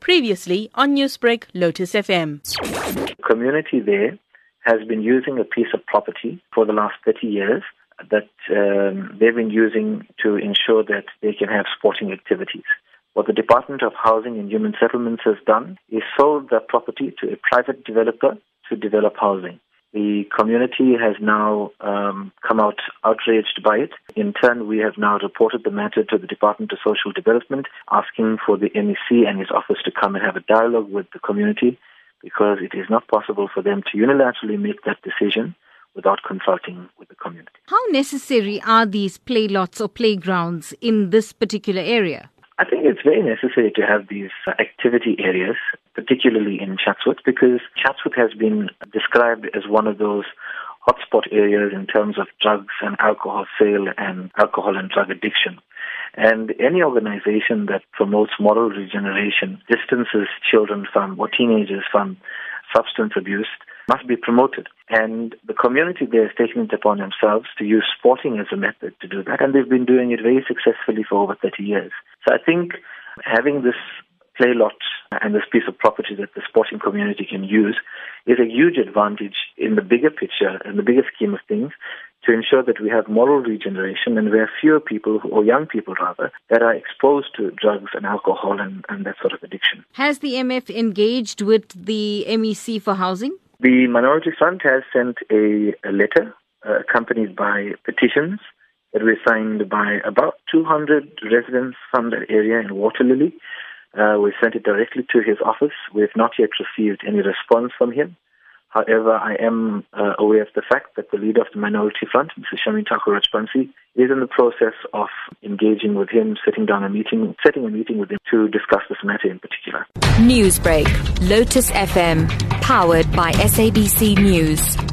Previously on Newsbreak, Lotus FM. The community there has been using a piece of property for the last 30 years that um, they've been using to ensure that they can have sporting activities. What the Department of Housing and Human Settlements has done is sold that property to a private developer to develop housing. The community has now um, come out outraged by it. In turn, we have now reported the matter to the Department of Social Development, asking for the MEC and his office to come and have a dialogue with the community because it is not possible for them to unilaterally make that decision without consulting with the community. How necessary are these play lots or playgrounds in this particular area? I think it's very necessary to have these activity areas, particularly in Chatsworth, because Chatsworth has been described as one of those hotspot areas in terms of drugs and alcohol sale and alcohol and drug addiction. And any organization that promotes moral regeneration distances children from or teenagers from substance abuse must be promoted. And the community there has taken it upon themselves to use sporting as a method to do that, and they've been doing it very successfully for over 30 years. So I think having this play lot and this piece of property that the sporting community can use is a huge advantage in the bigger picture, and the bigger scheme of things, to ensure that we have moral regeneration and we have fewer people, or young people rather, that are exposed to drugs and alcohol and, and that sort of addiction. Has the MF engaged with the MEC for housing? The Minority Front has sent a, a letter uh, accompanied by petitions that were signed by about 200 residents from that area in Waterlily. Uh, we sent it directly to his office. We have not yet received any response from him. However, I am uh, aware of the fact that the leader of the Minority Front, Mr. Shameen Thakur Rajbansi, is in the process of engaging with him, sitting down a meeting, setting a meeting with him to discuss this matter in particular. Newsbreak, Lotus FM, powered by SABC News.